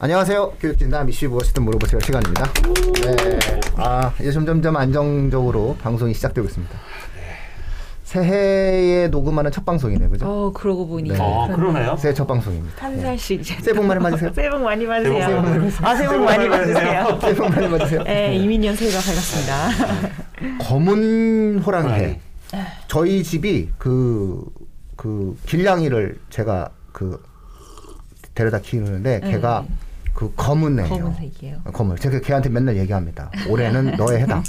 안녕하세요. 교육진담 이슈 무엇이든 물어보세요 시간입니다. 네. 아, 이제 점점점 안정적으로 방송이 시작되고 있습니다. 새해에 녹음하는 첫 방송이네요, 그죠? 어 그러고 보니 네. 어, 그러네요. 새해 첫 방송입니다. 한 살씩 이제 새해 복 많이 받으세요. 새해 복 많이 받으세요. 새해 복 많이 아 새해 복 많이 받으세요. 새해 복 많이 받으세요. 네, 이민년 새해가 밝았습니다. 검은 호랑이 해. 호랑이. 저희 집이 그, 그, 길냥이를 제가 그, 데려다 키우는데, 네. 걔가 그 검은 애예요. 검은색이에요. 어, 검은. 제가 걔한테 맨날 얘기합니다. 올해는 너의 해다.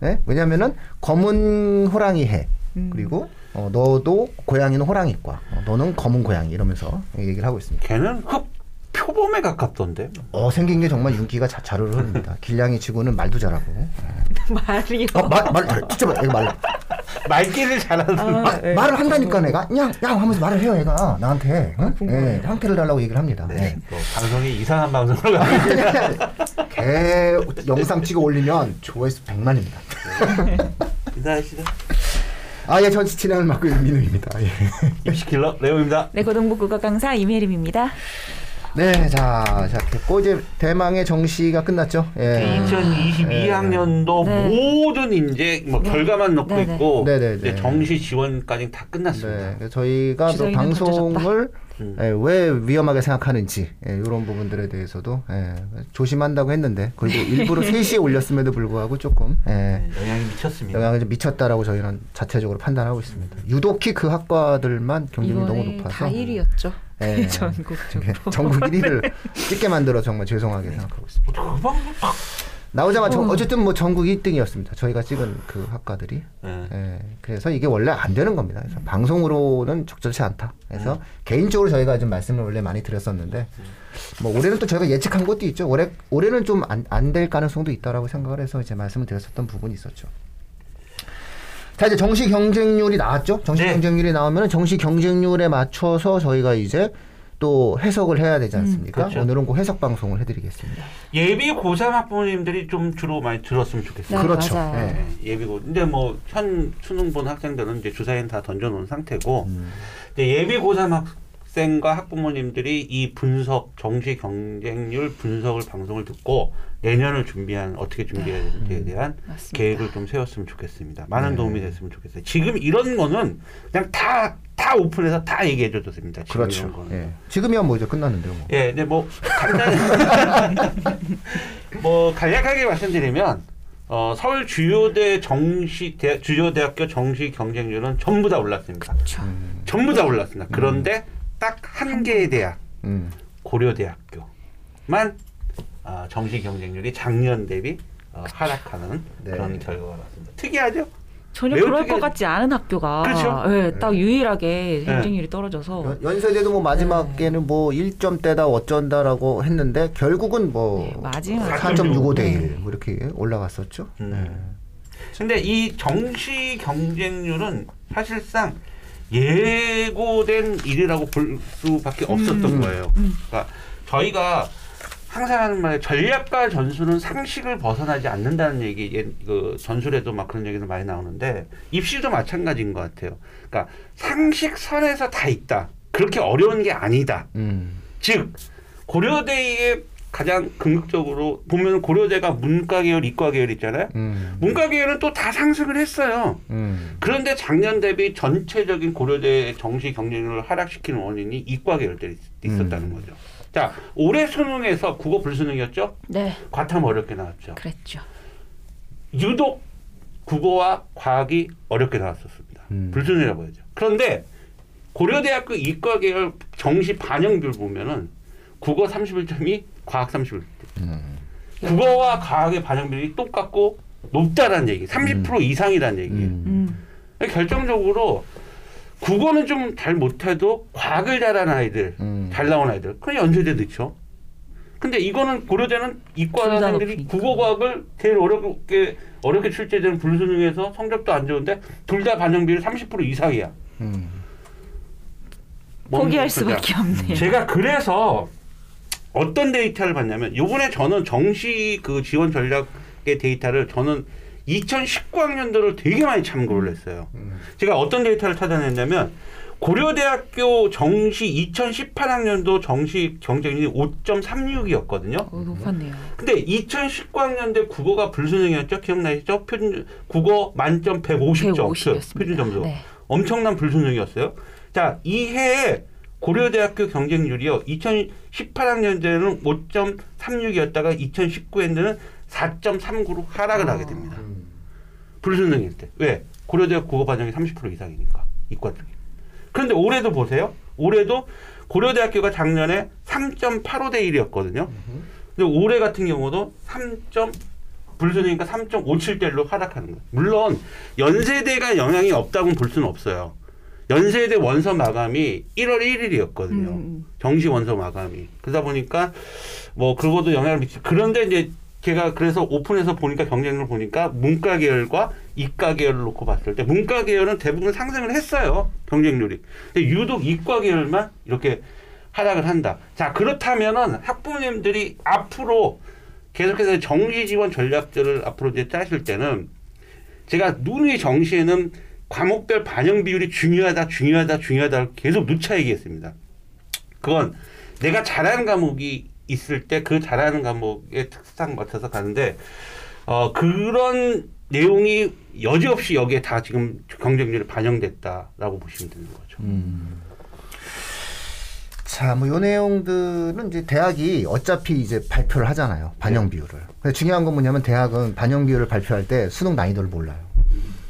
네? 왜냐면은 검은 호랑이 해. 음. 그리고 어, 너도 고양이는 호랑이과. 어, 너는 검은 고양이 이러면서 얘기를 하고 있습니다. 걔는 흑 표범에 가깝던데. 어, 생긴 게 정말 윤기가 자, 자르르 흐릅니다. 길냥이 치고는 말도 잘하고. 말이요. 어, 말, 말, 잘, 진짜 말, 얘가 말. 말귀를 잘하는. 아, 아, 네. 말을 한다니까 내가 냥, 냥 하면서 말을 해요 얘가 나한테 응? 예, 황태를 달라고 얘기를 합니다 네. 뭐 방송이 이상한 가고 예. 개 영상 찍어 올리면 조회수 100만입니다 인사하시죠. 아 예 전 진행을 맡고 있는 민우입니다 예. 입시킬러 레오입니다. 네 고등부 국어 강사 임혜림입니다. 네, 자, 자 됐고 이제 대망의 정시가 끝났죠 예. 2022학년도 네. 모든 이제 뭐 결과만 넣고 네, 네. 있고 네, 네, 이제 네. 정시 지원까지 다 끝났습니다. 네, 그래서 저희가 또 방송을 음. 예, 왜 위험하게 생각하는지 예, 이런 부분들에 대해서도 예, 조심한다고 했는데 그리고 일부러 3시에 올렸음에도 불구하고 조금 예, 네, 영향이 미쳤습니다. 영향이 좀 미쳤다라고 저희는 자체적으로 판단하고 있습니다. 유독히 그 학과들만 경쟁이 너무 이번에 높아서 다 1위였죠. 예. 전국적으로. 전국 1위를 찍게 만들어 정말 죄송하게 생각하고 있습니다. 나오자마자 정- 어. 어쨌든 뭐 전국 1등이었습니다. 저희가 찍은 그 학과들이. 네. 예, 그래서 이게 원래 안 되는 겁니다. 그래서 방송으로는 적절치 않다. 그래서 음. 개인적으로 저희가 좀 말씀을 원래 많이 드렸었는데 뭐 올해는 또 저희가 예측한 것도 있죠. 올해 올해는 좀 안 안 될 가능성도 있다라고 생각을 해서 이제 말씀을 드렸었던 부분이 있었죠. 자 이제 정시 경쟁률이 나왔죠. 정시 네. 경쟁률이 나오면 정시 경쟁률에 맞춰서 저희가 이제 또 해석을 해야 되지 않습니까? 그렇죠. 오늘은 그 해석 방송을 해드리겠습니다. 예비 고3 학부모님들이 좀 주로 많이 들었으면 좋겠어요. 네, 그렇죠. 예. 네, 예비고 근데 뭐 현 수능 본 학생들은 이제 주사위는 다 던져놓은 상태고 음. 근데 예비 고3 학 생과 학부모님들이 이 분석 정시 경쟁률 분석을 방송을 듣고 내년을 준비한 어떻게 준비해야 되는지에 대한 맞습니다. 계획을 좀 세웠으면 좋겠습니다. 많은 네. 도움이 됐으면 좋겠어요. 지금 이런 거는 그냥 다 다 오픈해서 다 얘기해 줘도 됩니다. 지금 그렇죠. 예. 지금이야 뭐 이제 끝났는데요. 뭐. 예, 근데 뭐 간단히 뭐 간략하게 말씀드리면 어, 서울 주요대 정시 대, 주요 대학교 정시 경쟁률은 전부 다 올랐습니다. 그렇죠. 전부 다 올랐습니다. 그런데 딱 한 개의 대학 음. 고려대학교만 아, 정시 경쟁률이 작년 대비 어, 하락하는 네. 그런 결과가 나왔습니다. 특이하죠? 전혀 그럴 특이하죠. 것 같지 않은 학교가 그렇죠. 예, 딱 유일하게 네. 경쟁률이 떨어져서 연- 연세대도 뭐 마지막에는 뭐 1점대다 어쩐다라고 했는데 결국은 뭐 네, 마지막 4.65대 네. 1뭐 이렇게 올라갔었죠. 음. 네. 근데 이 정시 경쟁률은 사실상 예고된 일이라고 볼 수밖에 없었던 음. 거예요. 그러니까 저희가 항상 하는 말에 전략과 전술은 상식을 벗어나지 않는다는 얘기, 예, 그 전술에도 막 그런 얘기도 많이 나오는데 입시도 마찬가지인 것 같아요. 그러니까 상식선에서 다 있다. 그렇게 어려운 게 아니다. 음. 즉 고려대의 가장 궁극적으로 보면 고려대가 문과 계열, 이과 계열 있잖아요. 음. 문과 계열은 또 다 상승을 했어요. 음. 그런데 작년 대비 전체적인 고려대 정시 경쟁률을 하락시키는 원인이 이과 계열들이 있었다는 음. 거죠. 자, 올해 수능에서 국어 불수능이었죠? 네, 과탐 어렵게 나왔죠. 그랬죠. 유독 국어와 과학이 어렵게 나왔었습니다. 음. 불수능이라고 하죠. 그런데 고려대학교 이과 계열 정시 반영률 보면은 국어 31점이 과학 31점. 음. 국어와 과학의 반영률이 똑같고 높다라는 얘기, 30% 이상이라는 얘기예요. 음. 음. 결정적으로 국어는 좀 잘 못해도 과학을 잘하는 아이들, 음. 잘 나온 아이들, 그건 연세대 넣죠. 근데 이거는 고려대는 이과 둘다 학생들이 높으니까. 국어 과학을 제일 어렵게 어렵게 출제되는 불수능에서 성적도 안 좋은데 둘 다 반영 비율 30% 이상이야. 음. 포기할 뭔 수밖에 없네요. 제가 그래서 어떤 데이터를 봤냐면 요번에 저는 정시 그 지원 전략의 데이터를 저는 2019학년도를 되게 많이 참고를 했어요. 음. 제가 어떤 데이터를 찾아냈냐면 고려대학교 정시 2018학년도 정시 경쟁률이 5.36이었거든요. 어, 높았네요. 근데 2019학년대 국어가 불수능이었죠. 기억나시죠? 표준 국어 만점 150점 150이었습니다. 표준 점수. 네. 엄청난 불수능이었어요. 자, 이 해에 고려대학교 경쟁률이요. 2018학년도에는 5.36이었다가 2019년도에는 4.39로 하락을 하게 됩니다. 불수능일 때. 왜? 고려대학 국어 반영이 30% 이상이니까. 이과 쪽이. 그런데 올해도 보세요. 올해도 고려대학교가 작년에 3.85대 1이었거든요. 근데 올해 같은 경우도 3. 불수능이니까 3.57대 1로 하락하는 거예요. 물론 연세대가 영향이 없다고는 볼 수는 없어요. 연세대 원서 마감이 1월 1일이었거든요. 음. 정시 원서 마감이. 그러다 보니까 뭐 그거도 영향을 미치. 그런데 이제 제가 그래서 오픈해서 보니까 경쟁률 보니까 문과 계열과 이과 계열을 놓고 봤을 때 문과 계열은 대부분 상승을 했어요. 경쟁률이. 근데 유독 이과 계열만 이렇게 하락을 한다. 자, 그렇다면은 학부모님들이 앞으로 계속해서 정시 지원 전략들을 앞으로 이제 짜실 때는 제가 누누이 정시에는 과목별 반영 비율이 중요하다, 중요하다, 중요하다 계속 누차 얘기했습니다. 그건 내가 잘하는 과목이 있을 때 그 잘하는 과목의 특성 맞춰서 가는데 어 그런 내용이 여지없이 여기에 다 지금 경쟁률에 반영됐다라고 보시면 되는 거죠. 음. 자, 뭐 요 내용들은 이제 대학이 어차피 이제 발표를 하잖아요. 반영 네. 비율을. 근데 중요한 건 뭐냐면 대학은 반영 비율을 발표할 때 수능 난이도를 몰라요.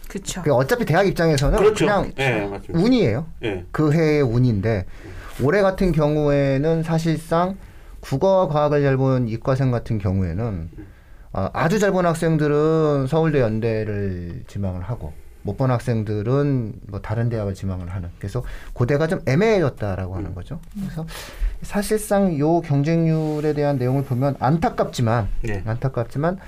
그렇죠. 그 어차피 대학 입장에서는 그렇죠. 그냥 예, 맞습니다. 운이에요. 예. 그 해의 운인데 올해 같은 경우에는 사실상 국어와 과학을 잘 본 이과생 같은 경우에는 아, 아주 잘 본 학생들은 서울대 연대를 지망을 하고 못 본 학생들은 뭐 다른 대학을 지망을 하는 그래서 고대가 좀 애매해졌다라고 하는 거죠. 그래서 사실상 요 경쟁률에 대한 내용을 보면 안타깝지만 네. 안타깝지만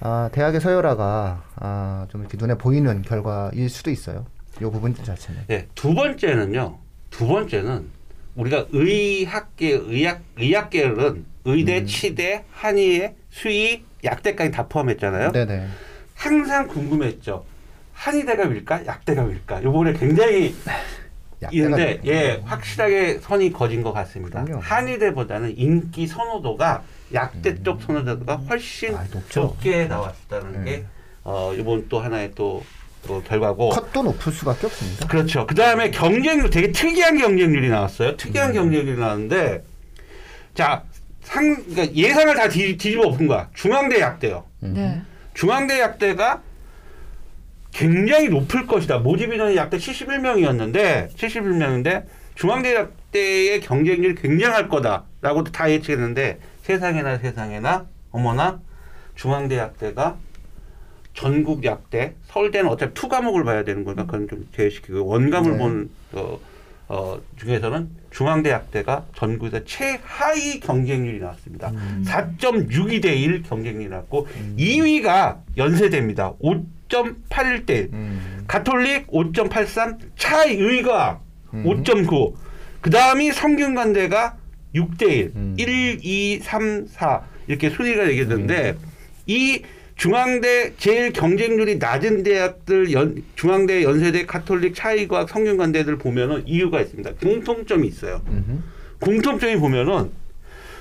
아, 대학의 서열화가 아, 좀 이렇게 눈에 보이는 결과일 수도 있어요. 요 부분 자체는. 네, 두 번째는요. 두 번째는 우리가 의학계 의학 의학계열은 의대, 음. 치대, 한의대, 수의, 약대까지 다 포함했잖아요. 네네. 항상 궁금했죠. 한의대가 밀까, 약대가 밀까. 요번에 굉장히 있는데 예 확실하게 선이 거진 것 같습니다. 그럼요. 한의대보다는 인기 선호도가 약대 쪽 선호도가 훨씬 아. 높게 나왔다는 네. 게 어, 이번 또 하나의 또, 또 결과고. 컷도 높을 수밖에 없습니다. 그렇죠. 그 다음에 경쟁률 되게 특이한 경쟁률이 나왔어요. 특이한 음. 경쟁률이 나왔는데 자 상, 그러니까 예상을 다 뒤, 뒤집어 엎은 거야. 중앙대 약대요. 네. 중앙대 약대가 굉장히 높을 것이다. 모집 인원이 약대 71명이었는데 71명인데 중앙대 약대의 경쟁률이 굉장할 거다라고 다 예측했는데 세상에나 세상에나 어머나 중앙대 약대가 전국 약대 서울대는 어차피 two 과목을 봐야 되는 거니까 그건 좀 제외시키고 one 과목을 네. 본 어, 어, 중에서는 중앙대 약대가 전국에서 최하위 경쟁률이 나왔습니다. 음. 4.62 대 1 경쟁률이 나왔고 2위가 연세대입니다. 5.81 대 1. 음. 가톨릭 5.83, 차의과 음. 5.9. 그 다음이 성균관대가 6대 1, 음. 1, 2, 3, 4 이렇게 순위가 되겠는데 음. 이 중앙대 제일 경쟁률이 낮은 대학들 연, 중앙대, 연세대, 가톨릭, 차의과학, 성균관대들 보면은 이유가 있습니다. 공통점이 있어요. 음흠. 공통점이 보면은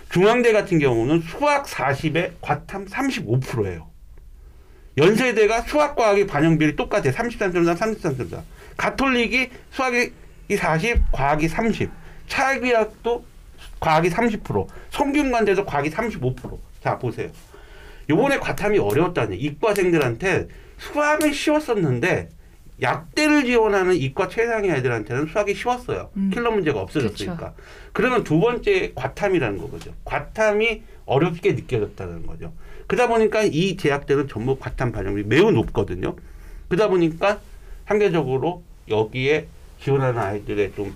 중앙대 같은 경우는 수학 40에 과탐 35%예요. 연세대가 수학과학의 반영비율이 똑같아요. 33.3, 33.4. 가톨릭이 수학이 40, 과학이 30. 차의학도 과학이 30%. 성균관대도 과학이 35%. 자, 보세요. 요번에 과탐이 어려웠다니. 이과생들한테 수학은 쉬웠었는데 약대를 지원하는 이과 최상위 애들한테는 수학이 쉬웠어요. 음. 킬러 문제가 없어졌으니까. 그러면 두 번째 과탐이라는 거죠. 과탐이 어렵게 느껴졌다는 거죠. 그러다 보니까 이 대학들은 전부 과탐 반영률이 매우 높거든요. 그러다 보니까 상대적으로 여기에 지원하는 아이들의 좀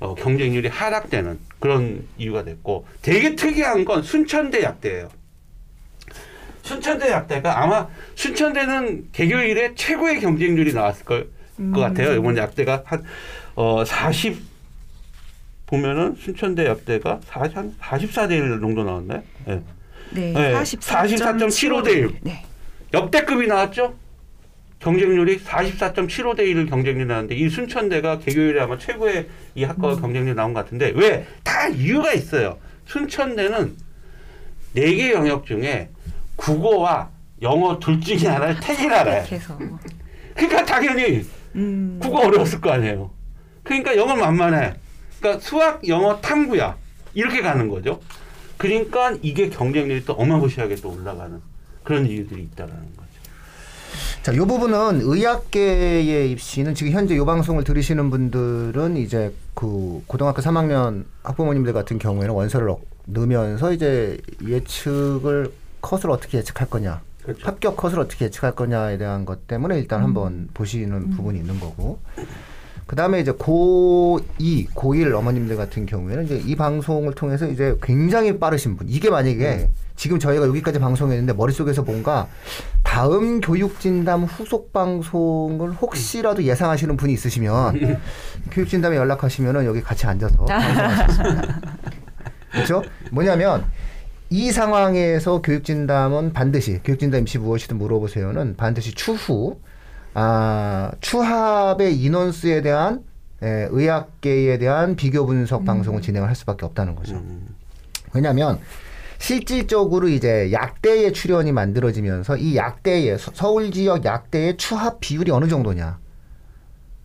어, 경쟁률이 하락되는 그런 이유가 됐고 되게 특이한 건 순천대 약대예요. 순천대 약대가 아마 순천대는 개교 이래 최고의 경쟁률이 나왔을 걸, 것 같아요. 이번 약대가 한, 어, 40, 보면은 순천대 약대가 40, 한 44대 1 정도 나왔나요? 예. 네. 네, 44.75대 44.75대 1. 네. 역대급이 나왔죠? 경쟁률이 44.75대 1을 경쟁률이 나왔는데 이 순천대가 개교율이 아마 최고의 이 학과가 경쟁률이 나온 것 같은데 왜? 다 이유가 있어요. 순천대는 네개 영역 중에 국어와 영어 둘 중에 하나를 택이라래. 그러니까 당연히 음. 국어 어려웠을 거 아니에요. 그러니까 영어 만만해. 그러니까 수학, 영어, 탐구야. 이렇게 가는 거죠. 그러니까 이게 경쟁률이 또 어마무시하게 또 올라가는 그런 이유들이 있다라는 거죠. 자, 이 부분은 의학계의 입시는 지금 현재 이 방송을 들으시는 분들은 이제 그 고등학교 3학년 학부모님들 같은 경우에는 원서를 넣- 넣으면서 이제 예측을 컷을 어떻게 예측할 거냐, 그렇죠. 합격 컷을 어떻게 예측할 거냐에 대한 것 때문에 일단 한번 보시는 부분이 있는 거고. 그 다음에 이제 고2, 고1 어머님들 같은 경우에는 이제 이 방송을 통해서 이제 굉장히 빠르신 분. 이게 만약에 지금 저희가 여기까지 방송했는데 머릿속에서 뭔가 다음 교육진담 후속 방송을 혹시라도 예상하시는 분이 있으시면 교육진담에 연락하시면은 여기 같이 앉아서 방송할 수 있습니다. 그렇죠? 뭐냐면 이 상황에서 교육진담은 반드시 교육진담 임시 무엇이든 물어보세요는 반드시 추후 아, 추합의 인원수에 대한 에, 의학계에 대한 비교 분석 방송을 진행을 할 수밖에 없다는 거죠. 음. 왜냐하면 실질적으로 이제 약대의 출현이 만들어지면서 이 약대의 서- 서울 지역 약대의 추합 비율이 어느 정도냐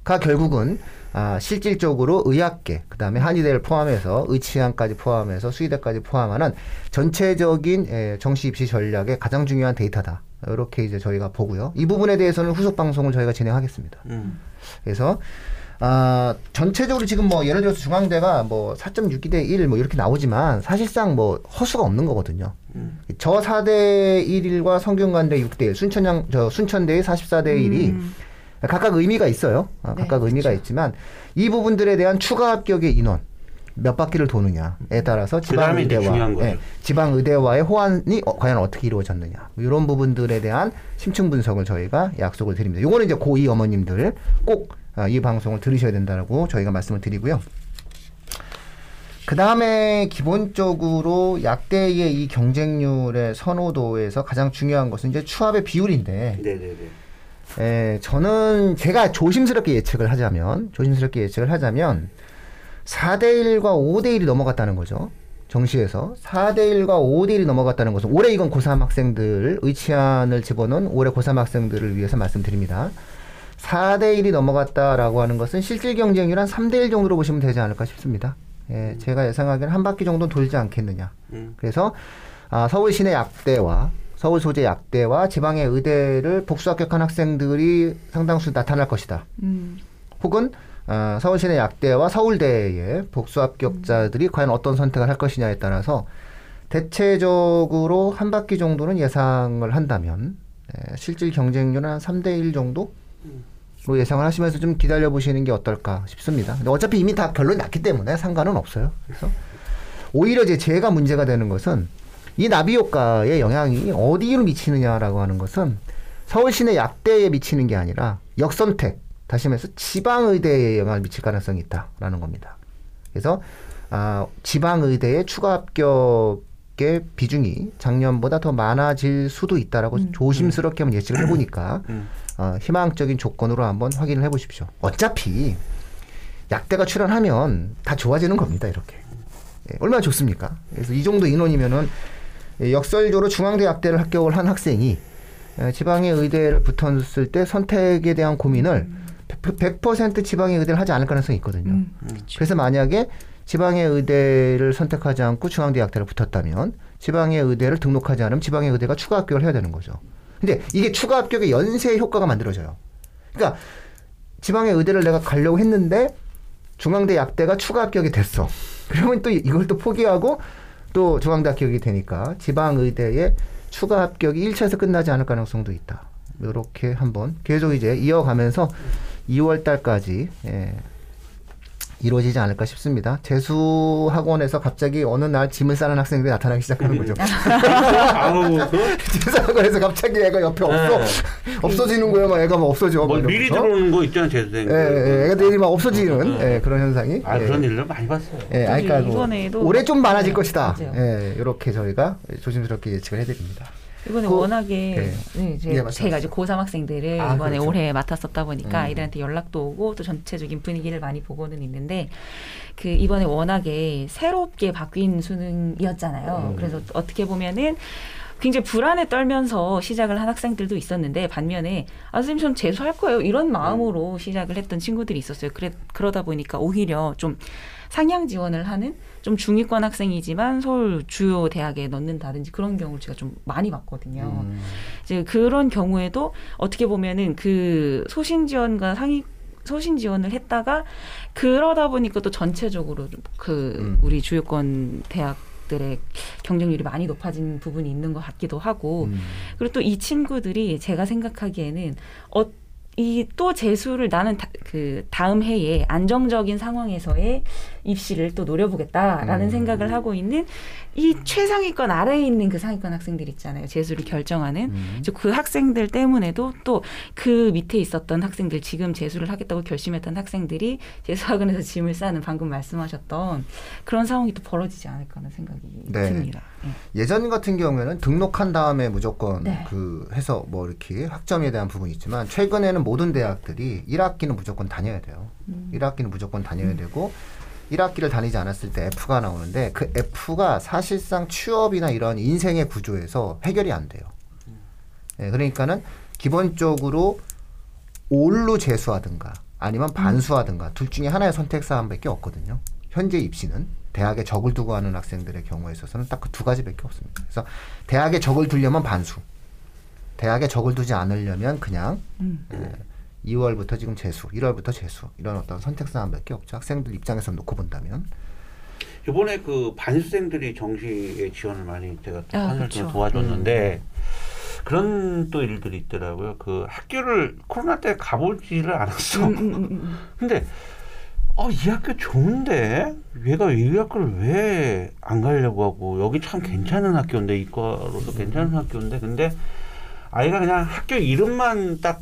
가 결국은 아, 실질적으로 의학계 그 다음에 한의대를 포함해서 의치안까지 포함해서 수의대까지 포함하는 전체적인 에, 정시 입시 전략의 가장 중요한 데이터다. 이렇게 이제 저희가 보고요. 이 부분에 대해서는 후속 방송을 저희가 진행하겠습니다. 음. 그래서 아 전체적으로 지금 뭐 예를 들어서 중앙대가 뭐 4.62대 1 뭐 이렇게 나오지만 사실상 뭐 허수가 없는 거거든요. 음. 저 4대 1과 성균관대 6대 1, 순천향 저 순천대의 44대 1이 음. 각각 의미가 있어요. 아, 네, 각각 의미가 있지만 이 부분들에 대한 추가 합격의 인원 몇 바퀴를 도느냐에 따라서 지방 그다음에 이제 의대와. 예, 지방 의대와의 호환이 어, 과연 어떻게 이루어졌느냐 뭐 이런 부분들에 대한 심층 분석을 저희가 약속을 드립니다. 요거는 이제 고2 어머님들 꼭 이 방송을 들으셔야 된다라고 저희가 말씀을 드리고요. 그 다음에 기본적으로 약대의 이 경쟁률의 선호도에서 가장 중요한 것은 이제 추합의 비율인데 네네네. 에, 저는 제가 조심스럽게 예측을 하자면, 조심스럽게 예측을 하자면, 4대1과 5대1이 넘어갔다는 거죠. 정시에서. 4대1과 5대1이 넘어갔다는 것은, 올해 이건 고3 학생들, 의치안을 집어넣은 올해 고3 학생들을 위해서 말씀드립니다. 4대1이 넘어갔다라고 하는 것은 실질 경쟁률 한 3대1 정도로 보시면 되지 않을까 싶습니다. 예, 제가 예상하기에는 한 바퀴 정도 돌지 않겠느냐. 음. 그래서 아, 서울 시내 약대와 서울 소재 약대와 지방의 의대를 복수 합격한 학생들이 상당수 나타날 것이다. 음. 혹은 아, 서울 시내 약대와 서울대의 복수 합격자들이 과연 어떤 선택을 할 것이냐에 따라서 대체적으로 한 바퀴 정도는 예상을 한다면 에, 실질 경쟁률은 한 3대 1 정도? 로 예상을 하시면서 좀 기다려 보시는 게 어떨까 싶습니다. 근데 어차피 이미 다 결론이 났기 때문에 상관은 없어요. 그래서 오히려 이제 제가 문제가 되는 것은 이 나비 효과의 영향이 어디로 미치느냐라고 하는 것은 서울 시내 약대에 미치는 게 아니라 역선택 다시 말해서 지방 의대에 영향을 미칠 가능성이 있다라는 겁니다. 그래서 아, 지방 의대의 추가 합격의 비중이 작년보다 더 많아질 수도 있다라고 조심스럽게 한번 예측을 해보니까 음. 어, 희망적인 조건으로 한번 확인을 해보십시오. 어차피 약대가 출연하면 다 좋아지는 겁니다. 이렇게 예, 얼마나 좋습니까? 그래서 이 정도 인원이면은 예, 역설적으로 중앙대 약대를 합격을 한 학생이 예, 지방의 의대를 붙었을 때 선택에 대한 고민을 100%, 100% 지방의 의대를 하지 않을 가능성이 있거든요. 음. 그래서 만약에 지방의 의대를 선택하지 않고 중앙대 약대를 붙었다면 지방의 의대를 등록하지 않으면 지방의 의대가 추가 합격을 해야 되는 거죠. 근데 이게 추가 합격의 연쇄 효과가 만들어져요. 그러니까 지방의 의대를 내가 가려고 했는데 중앙대 약대가 추가 합격이 됐어. 그러면 또 이걸 또 포기하고 또 중앙대 합격이 되니까 지방 의대의 추가 합격이 1차에서 끝나지 않을 가능성도 있다. 이렇게 한번 계속 이제 이어가면서 2월 달까지 예, 이루어지지 않을까 싶습니다. 재수 학원에서 갑자기 어느 날 짐을 싸는 학생들이 나타나기 시작하는 거죠. 아우 그 재수 학원에서 갑자기 애가 옆에 없어 없어지는 거예요. 막 애가 막 없어져. 뭐막 미리. 들어오는 거 있잖아요, 재수생. 예, 예, 예. 애들이 막 없어지는 예, 그런 현상이. 아 예. 그런 일을 많이 봤어요. 예, 아니, 그러니까 뭐 이번에도 올해 좀 많아질 것이다. 맞아요. 예, 이렇게 저희가 조심스럽게 예측을 해드립니다. 이번에 그- 워낙에 네, 이제 예, 말씀하세요. 제가 이제 고3 학생들을 아, 이번에 그렇죠. 올해 맡았었다 보니까 음. 아이들한테 연락도 오고 또 전체적인 분위기를 많이 보고는 있는데 그 이번에 워낙에 새롭게 바뀐 수능이었잖아요. 음. 그래서 어떻게 보면은 굉장히 불안에 떨면서 시작을 한 학생들도 있었는데 반면에 아 선생님 전 재수할 거예요 이런 마음으로 시작을 했던 친구들이 있었어요. 그래 그러다 보니까 오히려 좀 상향 지원을 하는 좀 중위권 학생이지만 서울 주요 대학에 넣는다든지 그런 경우를 제가 좀 많이 봤거든요. 음. 이제 그런 경우에도 어떻게 보면은 그 소신 지원과 상위 소신 지원을 했다가 그러다 보니까 또 전체적으로 좀그 음. 우리 주요권 대학 들의 경쟁률이 많이 높아진 부분이 있는 것 같기도 하고 음. 그리고 또 이 친구들이 제가 생각하기에는 어, 이또 재수를 나는 다, 그 다음 해에 안정적인 상황에서의 입시를 또 노려보겠다라는 음. 생각을 하고 있는 이 최상위권 아래에 있는 그 상위권 학생들 있잖아요. 재수를 결정하는 음. 그 학생들 때문에도 또 그 밑에 있었던 학생들 지금 재수를 하겠다고 결심했던 학생들이 재수학원에서 짐을 싸는 방금 말씀하셨던 그런 상황이 또 벌어지지 않을까 하는 생각이 네. 듭니다. 네. 예전 같은 경우에는 등록한 다음에 무조건 네. 그 해서 뭐 이렇게 학점에 대한 부분이 있지만 최근에는 모든 대학들이 1학기는 무조건 다녀야 돼요. 음. 1학기는 무조건 다녀야 되고 1학기를 다니지 않았을 때 F가 나오는데 그 F가 사실상 취업이나 이런 인생의 구조에서 해결이 안 돼요. 네, 그러니까는 기본적으로 올로 재수하든가 아니면 반수하든가 둘 중에 하나의 선택 사항밖에 없거든요. 현재 입시는 대학에 적을 두고 하는 학생들의 경우에 있어서는 딱 그 두 가지밖에 없습니다. 그래서 대학에 적을 두려면 반수, 대학에 적을 두지 않으려면 그냥 음. 예, 2월부터 지금 재수, 1월부터 재수 이런 어떤 선택 사항밖에 없죠. 학생들 입장에서 놓고 본다면 이번에 그 반수생들이 정시에 지원을 많이 제가 아, 그렇죠. 도와줬는데 그런 또 일들이 있더라고요. 그 학교를 코로나 때 가보지를 않았어. 음, 음, 음, 음. 근데 어, 이 학교 좋은데 얘가 이 학교를 왜 안 가려고 하고 여기 참 괜찮은 학교인데 이과로서 괜찮은 학교인데 근데 아이가 그냥 학교 이름만 딱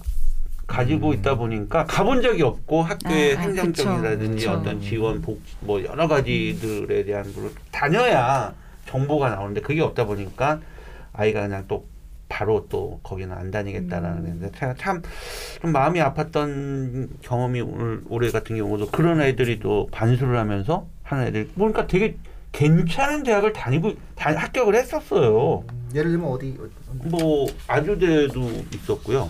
가지고 있다 보니까 가본 적이 없고 학교의 아, 행정적이라든지 그쵸. 어떤 지원 복 뭐 여러 가지들에 대한 걸 다녀야 정보가 나오는데 그게 없다 보니까 아이가 그냥 또 바로 또 거기는 안 다니겠다라는 건데 참, 좀 마음이 아팠던 경험이 오늘 올해 같은 경우도 그런 애들이 또 반수를 하면서 하는 애들 보니까 되게 괜찮은 대학을 다니고 다, 합격을 했었어요. 예를 들면 어디 뭐 아주대도 있었고요.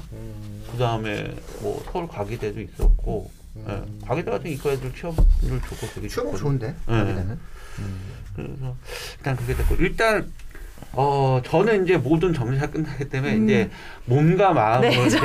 그 다음에 뭐 서울 과기대도 있었고 예, 과기대 같은 이과 애들 취업률 좋고 되게 취업. 좋은데 예. 과기대는 그래서 일단 그게 됐고 일단 어 저는 이제 모든 점수가 끝나기 때문에 음. 이제 몸과 마음을 네, 이제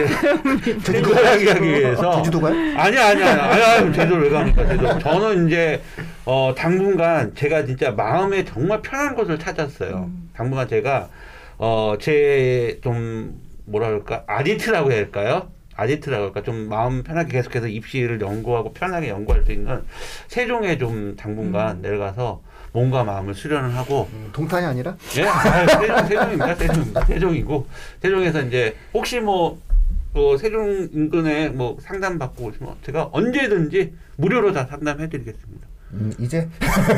건강하게 하기 위해서 제주도 가요? 아니 아니 아니 아니 아니 제주를 왜 갑니까 제주 저는 이제 어 당분간 제가 진짜 마음에 정말 편한 곳을 찾았어요 음. 당분간 제가 어제 좀 뭐라 그럴까? 아디트라고 해야 할까요? 아디트라고 할까? 좀 마음 편하게 계속해서 입시를 연구하고 편하게 연구할 수 있는 세종에 좀 당분간 내려가서 몸과 마음을 수련을 하고. 음, 동탄이 아니라? 예, 아유, 세종, 세종입니다. 세종입니다. 세종이고. 세종에서 이제 혹시 뭐, 뭐 세종 인근에 뭐 상담 받고 오시면 제가 언제든지 무료로 다 상담해드리겠습니다. 음, 이제?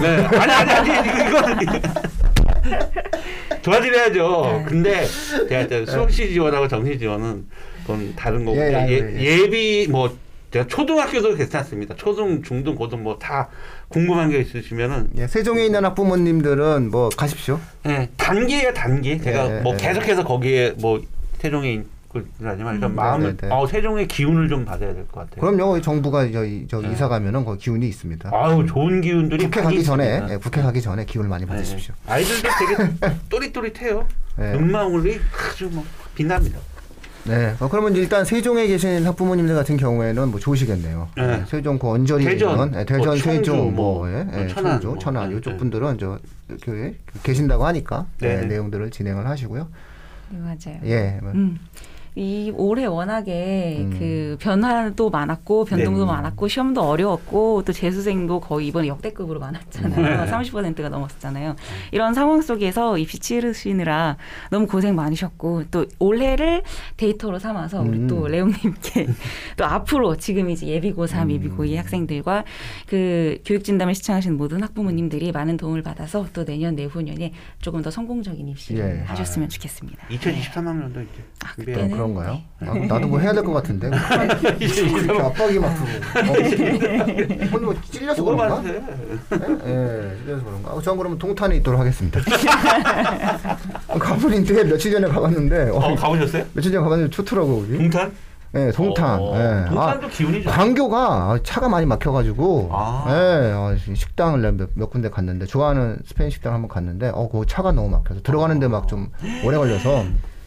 네, 아니 아니 아니 이거 이거는 도와드려야죠. 네. 근데 제가 저 수시 지원하고 정시 지원은 그건 다른 거고 예, 예, 예, 예. 예비 뭐 제가 초등학교도 괜찮습니다. 초등, 중등, 고등 뭐 다 궁금한 게 있으시면은 예, 세종에 있는 학부모님들은 뭐 가십시오. 예, 단기예요, 단기. 제가 예, 뭐 예. 계속해서 거기에 뭐 세종에 일단 음. 마음을 네, 네, 네. 어, 세종의 기운을 좀 받아야 될 것 같아요. 그럼요, 정부가 저희 저 네. 이사 가면은 그 기운이 있습니다. 아우 좋은 기운들이 국회 가기 전에 있습니다. 예, 국회 가기 전에 기운을 많이 네. 받으십시오. 아이들도 되게 또릿또릿해요. 예. 눈망울이 아주 뭐 빛납니다. 네. 어, 그러면 일단 세종에 계신 학부모님들 같은 경우에는 뭐 좋으시겠네요. 네. 예, 세종 그 언저리 대전, 예, 대전, 뭐 세종, 뭐, 뭐, 예, 뭐 예, 천안, 청주, 뭐, 천안 네, 이쪽 네. 분들은 저 교회 계신다고 하니까 예, 네. 내용들을 진행을 하시고요. 네, 맞아요. 예. 뭐, 음. 이 올해 워낙에 음. 그 변화도 많았고 변동도 네. 많았고 시험도 어려웠고 또 재수생도 거의 이번에 역대급으로 많았잖아요. 네. 30%가 넘었었잖아요. 이런 상황 속에서 입시 치르시느라 너무 고생 많으셨고 또 올해를 데이터로 삼아서 우리 음. 또 레옹님께 또 앞으로 지금 이제 예비고 3, 음. 예비고 2 학생들과 그 교육진담을 시청하시는 모든 학부모님들이 많은 도움을 받아서 또 내년 내후년에 조금 더 성공적인 입시를 예. 하셨으면 좋겠습니다. 2023학년도 이제 아, 그때는 그런가요? 네. 아, 나도 뭐 해야 될 것 같은데. 이렇게 압박이 막 들고. 어, 뭐 찔려서 그런가? 예, 예, 찔려서 그런가? 아, 전 그러면 동탄에 있도록 하겠습니다. 가버린데 며칠 전에 가봤는데 어, 어, 가보셨어요? 며칠 전에 가봤는데 좋더라고 거기. 동탄? 예, 동탄. 어, 예. 동탄도 아, 기운이 좋아. 광교가 차가 많이 막혀가지고 아. 예, 어, 식당을 몇, 몇 군데 갔는데 좋아하는 스페인 식당 한번 갔는데 어, 그 차가 너무 막혀서 들어가는데 막 좀 오래 걸려서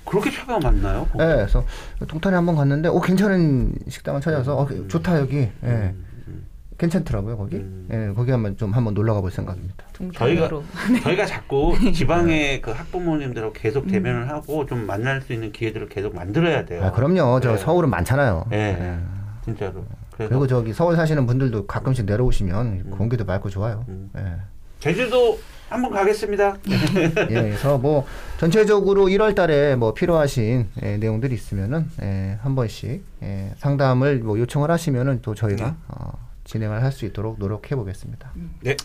그렇게 차가 많나요? 예, 그래서 동탄에 한번 갔는데 어 괜찮은 식당을 찾아서 어, 좋다 여기 예, 음, 괜찮더라고요 거기 음. 예, 거기 한번 좀 한번 놀러 가볼 생각입니다. 동탄으로 저희가 자꾸 지방의 그 학부모님들하고 계속 대면을 하고 좀 만날 수 있는 기회들을 계속 만들어야 돼요. 아, 그럼요 저 네. 서울은 많잖아요. 예, 예. 진짜로. 그래서 그리고 저기 서울 사시는 분들도 가끔씩 내려오시면 공기도 맑고 좋아요. 음. 예. 제주도 한번 가겠습니다. 예, 그래서 뭐 전체적으로 1월달에 뭐 필요하신 예, 내용들이 있으면은 예, 한 번씩 예, 상담을 뭐 요청을 하시면은 또 저희가 네. 어, 진행을 할 수 있도록 노력해 보겠습니다. 네.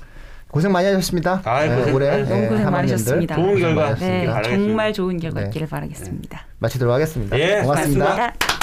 고생 많이 하셨습니다. 아이, 고생 올해. 너무 고생 한 많으셨습니다. 좋은 결과 고생 네. 정말 좋은 결과 네. 있기를 바라겠습니다. 마치도록 하겠습니다. 예. 고맙습니다. 고맙습니다.